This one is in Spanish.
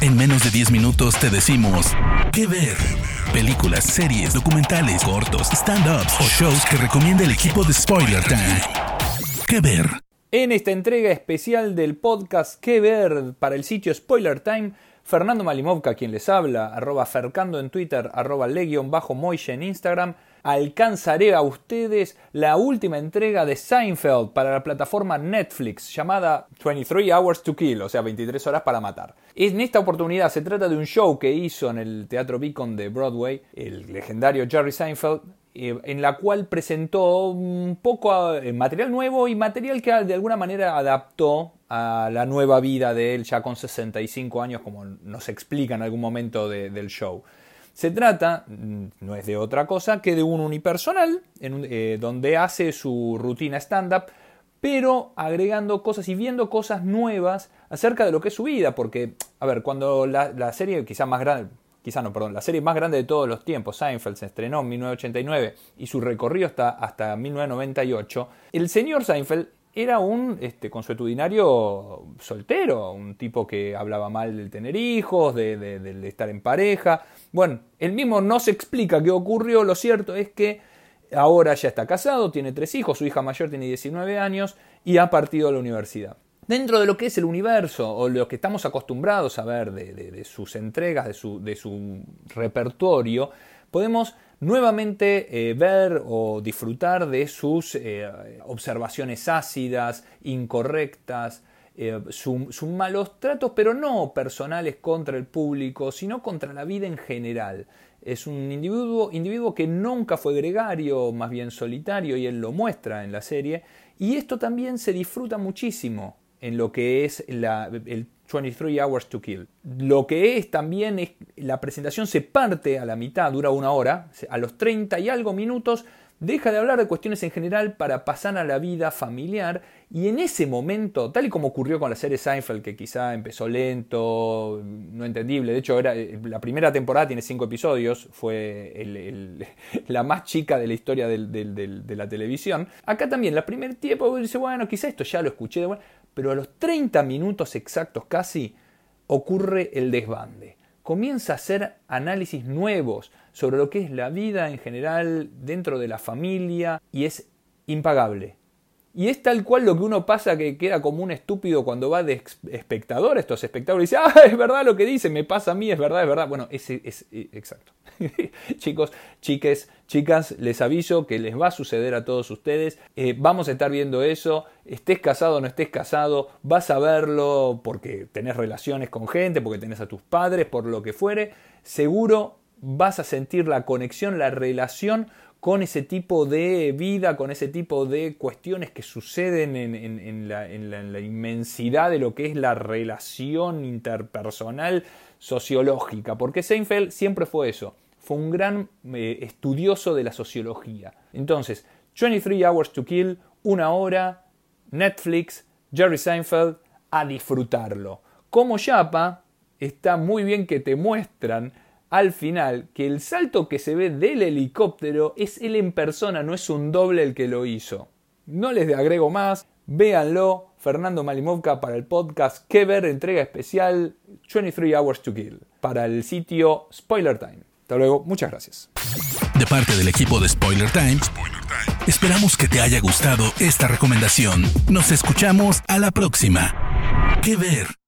En menos de 10 minutos te decimos qué ver. Películas, series, documentales, cortos, stand-ups o shows que recomienda el equipo de Spoiler Time. ¿Qué ver? En esta entrega especial del podcast ¿Qué ver? para el sitio Spoiler Time, Fernando Malimovka, quien les habla, arroba Fercando en Twitter, arroba bajo Moishe en Instagram, alcanzaré a ustedes la última entrega de Seinfeld para la plataforma Netflix llamada 23 Hours to Kill, o sea, 23 horas para matar. En esta oportunidad se trata de un show que hizo en el Teatro Beacon de Broadway el legendario Jerry Seinfeld, eh, en la cual presentó un poco eh, material nuevo y material que de alguna manera adaptó a la nueva vida de él ya con 65 años, como nos explica en algún momento del show. Se trata, mm, no es de otra cosa, que de un unipersonal, eh, donde hace su rutina stand-up, pero agregando cosas y viendo cosas nuevas acerca de lo que es su vida, porque, a ver, cuando la, serie quizá más grande, quizá no, perdón, la serie más grande de todos los tiempos, Seinfeld, se estrenó en 1989 y su recorrido está hasta 1998, el señor Seinfeld era un este, consuetudinario soltero, un tipo que hablaba mal de tener hijos, de, estar en pareja. Bueno, él mismo no se explica qué ocurrió, lo cierto es que ahora ya está casado, tiene tres hijos, su hija mayor tiene 19 años y ha partido a la universidad. Dentro de lo que es el universo o lo que estamos acostumbrados a ver de, sus entregas, de su, repertorio, podemos nuevamente eh, ver o disfrutar de sus eh, observaciones ácidas, incorrectas, eh, sus malos tratos, pero no personales contra el público, sino contra la vida en general. Es un individuo, individuo que nunca fue gregario, más bien solitario, y él lo muestra en la serie, y esto también se disfruta muchísimo en lo que es la, el 23 Hours to Kill. Lo que es también es la presentación se parte a la mitad, dura una hora, a los 30 y algo minutos deja de hablar de cuestiones en general para pasar a la vida familiar y en ese momento, tal y como ocurrió con la serie Seinfeld, que quizá empezó lento, no entendible, de hecho era, la primera temporada tiene cinco episodios, fue la más chica de la historia de la televisión, acá también, la primer tiempo dice, bueno, quizá esto ya lo escuché, pero a los 30 minutos exactos casi ocurre el desbande. Comienza a hacer análisis nuevos sobre lo que es la vida en general dentro de la familia y es impagable. Y es tal cual lo que uno pasa que queda como un estúpido cuando va de espectador, estos espectadores, y dice, ah, es verdad lo que dice, me pasa a mí, es verdad, es verdad. Bueno, es eh, exacto. Chicos, chiques, chicas, les aviso que les va a suceder a todos ustedes. Eh, vamos a estar viendo eso. Estés casado o no estés casado, vas a verlo porque tenés relaciones con gente, porque tenés a tus padres, por lo que fuere. Seguro vas a sentir la conexión, la relación con ese tipo de vida, con ese tipo de cuestiones que suceden en, la, inmensidad de lo que es la relación interpersonal sociológica, porque Seinfeld siempre fue eso, fue un gran eh, estudioso de la sociología. Entonces, 23 Hours to Kill, una hora, Netflix, Jerry Seinfeld, a disfrutarlo. Como Yapa, está muy bien que te muestran al final que el salto que se ve del helicóptero es él en persona, no es un doble el que lo hizo. No les agrego más, véanlo. Fernando Malimovka para el podcast Que ver, entrega especial 23 Hours to Kill para el sitio Spoiler Time. Hasta luego, muchas gracias. De parte del equipo de Spoiler Time, esperamos que te haya gustado esta recomendación. Nos escuchamos a la próxima. Que ver.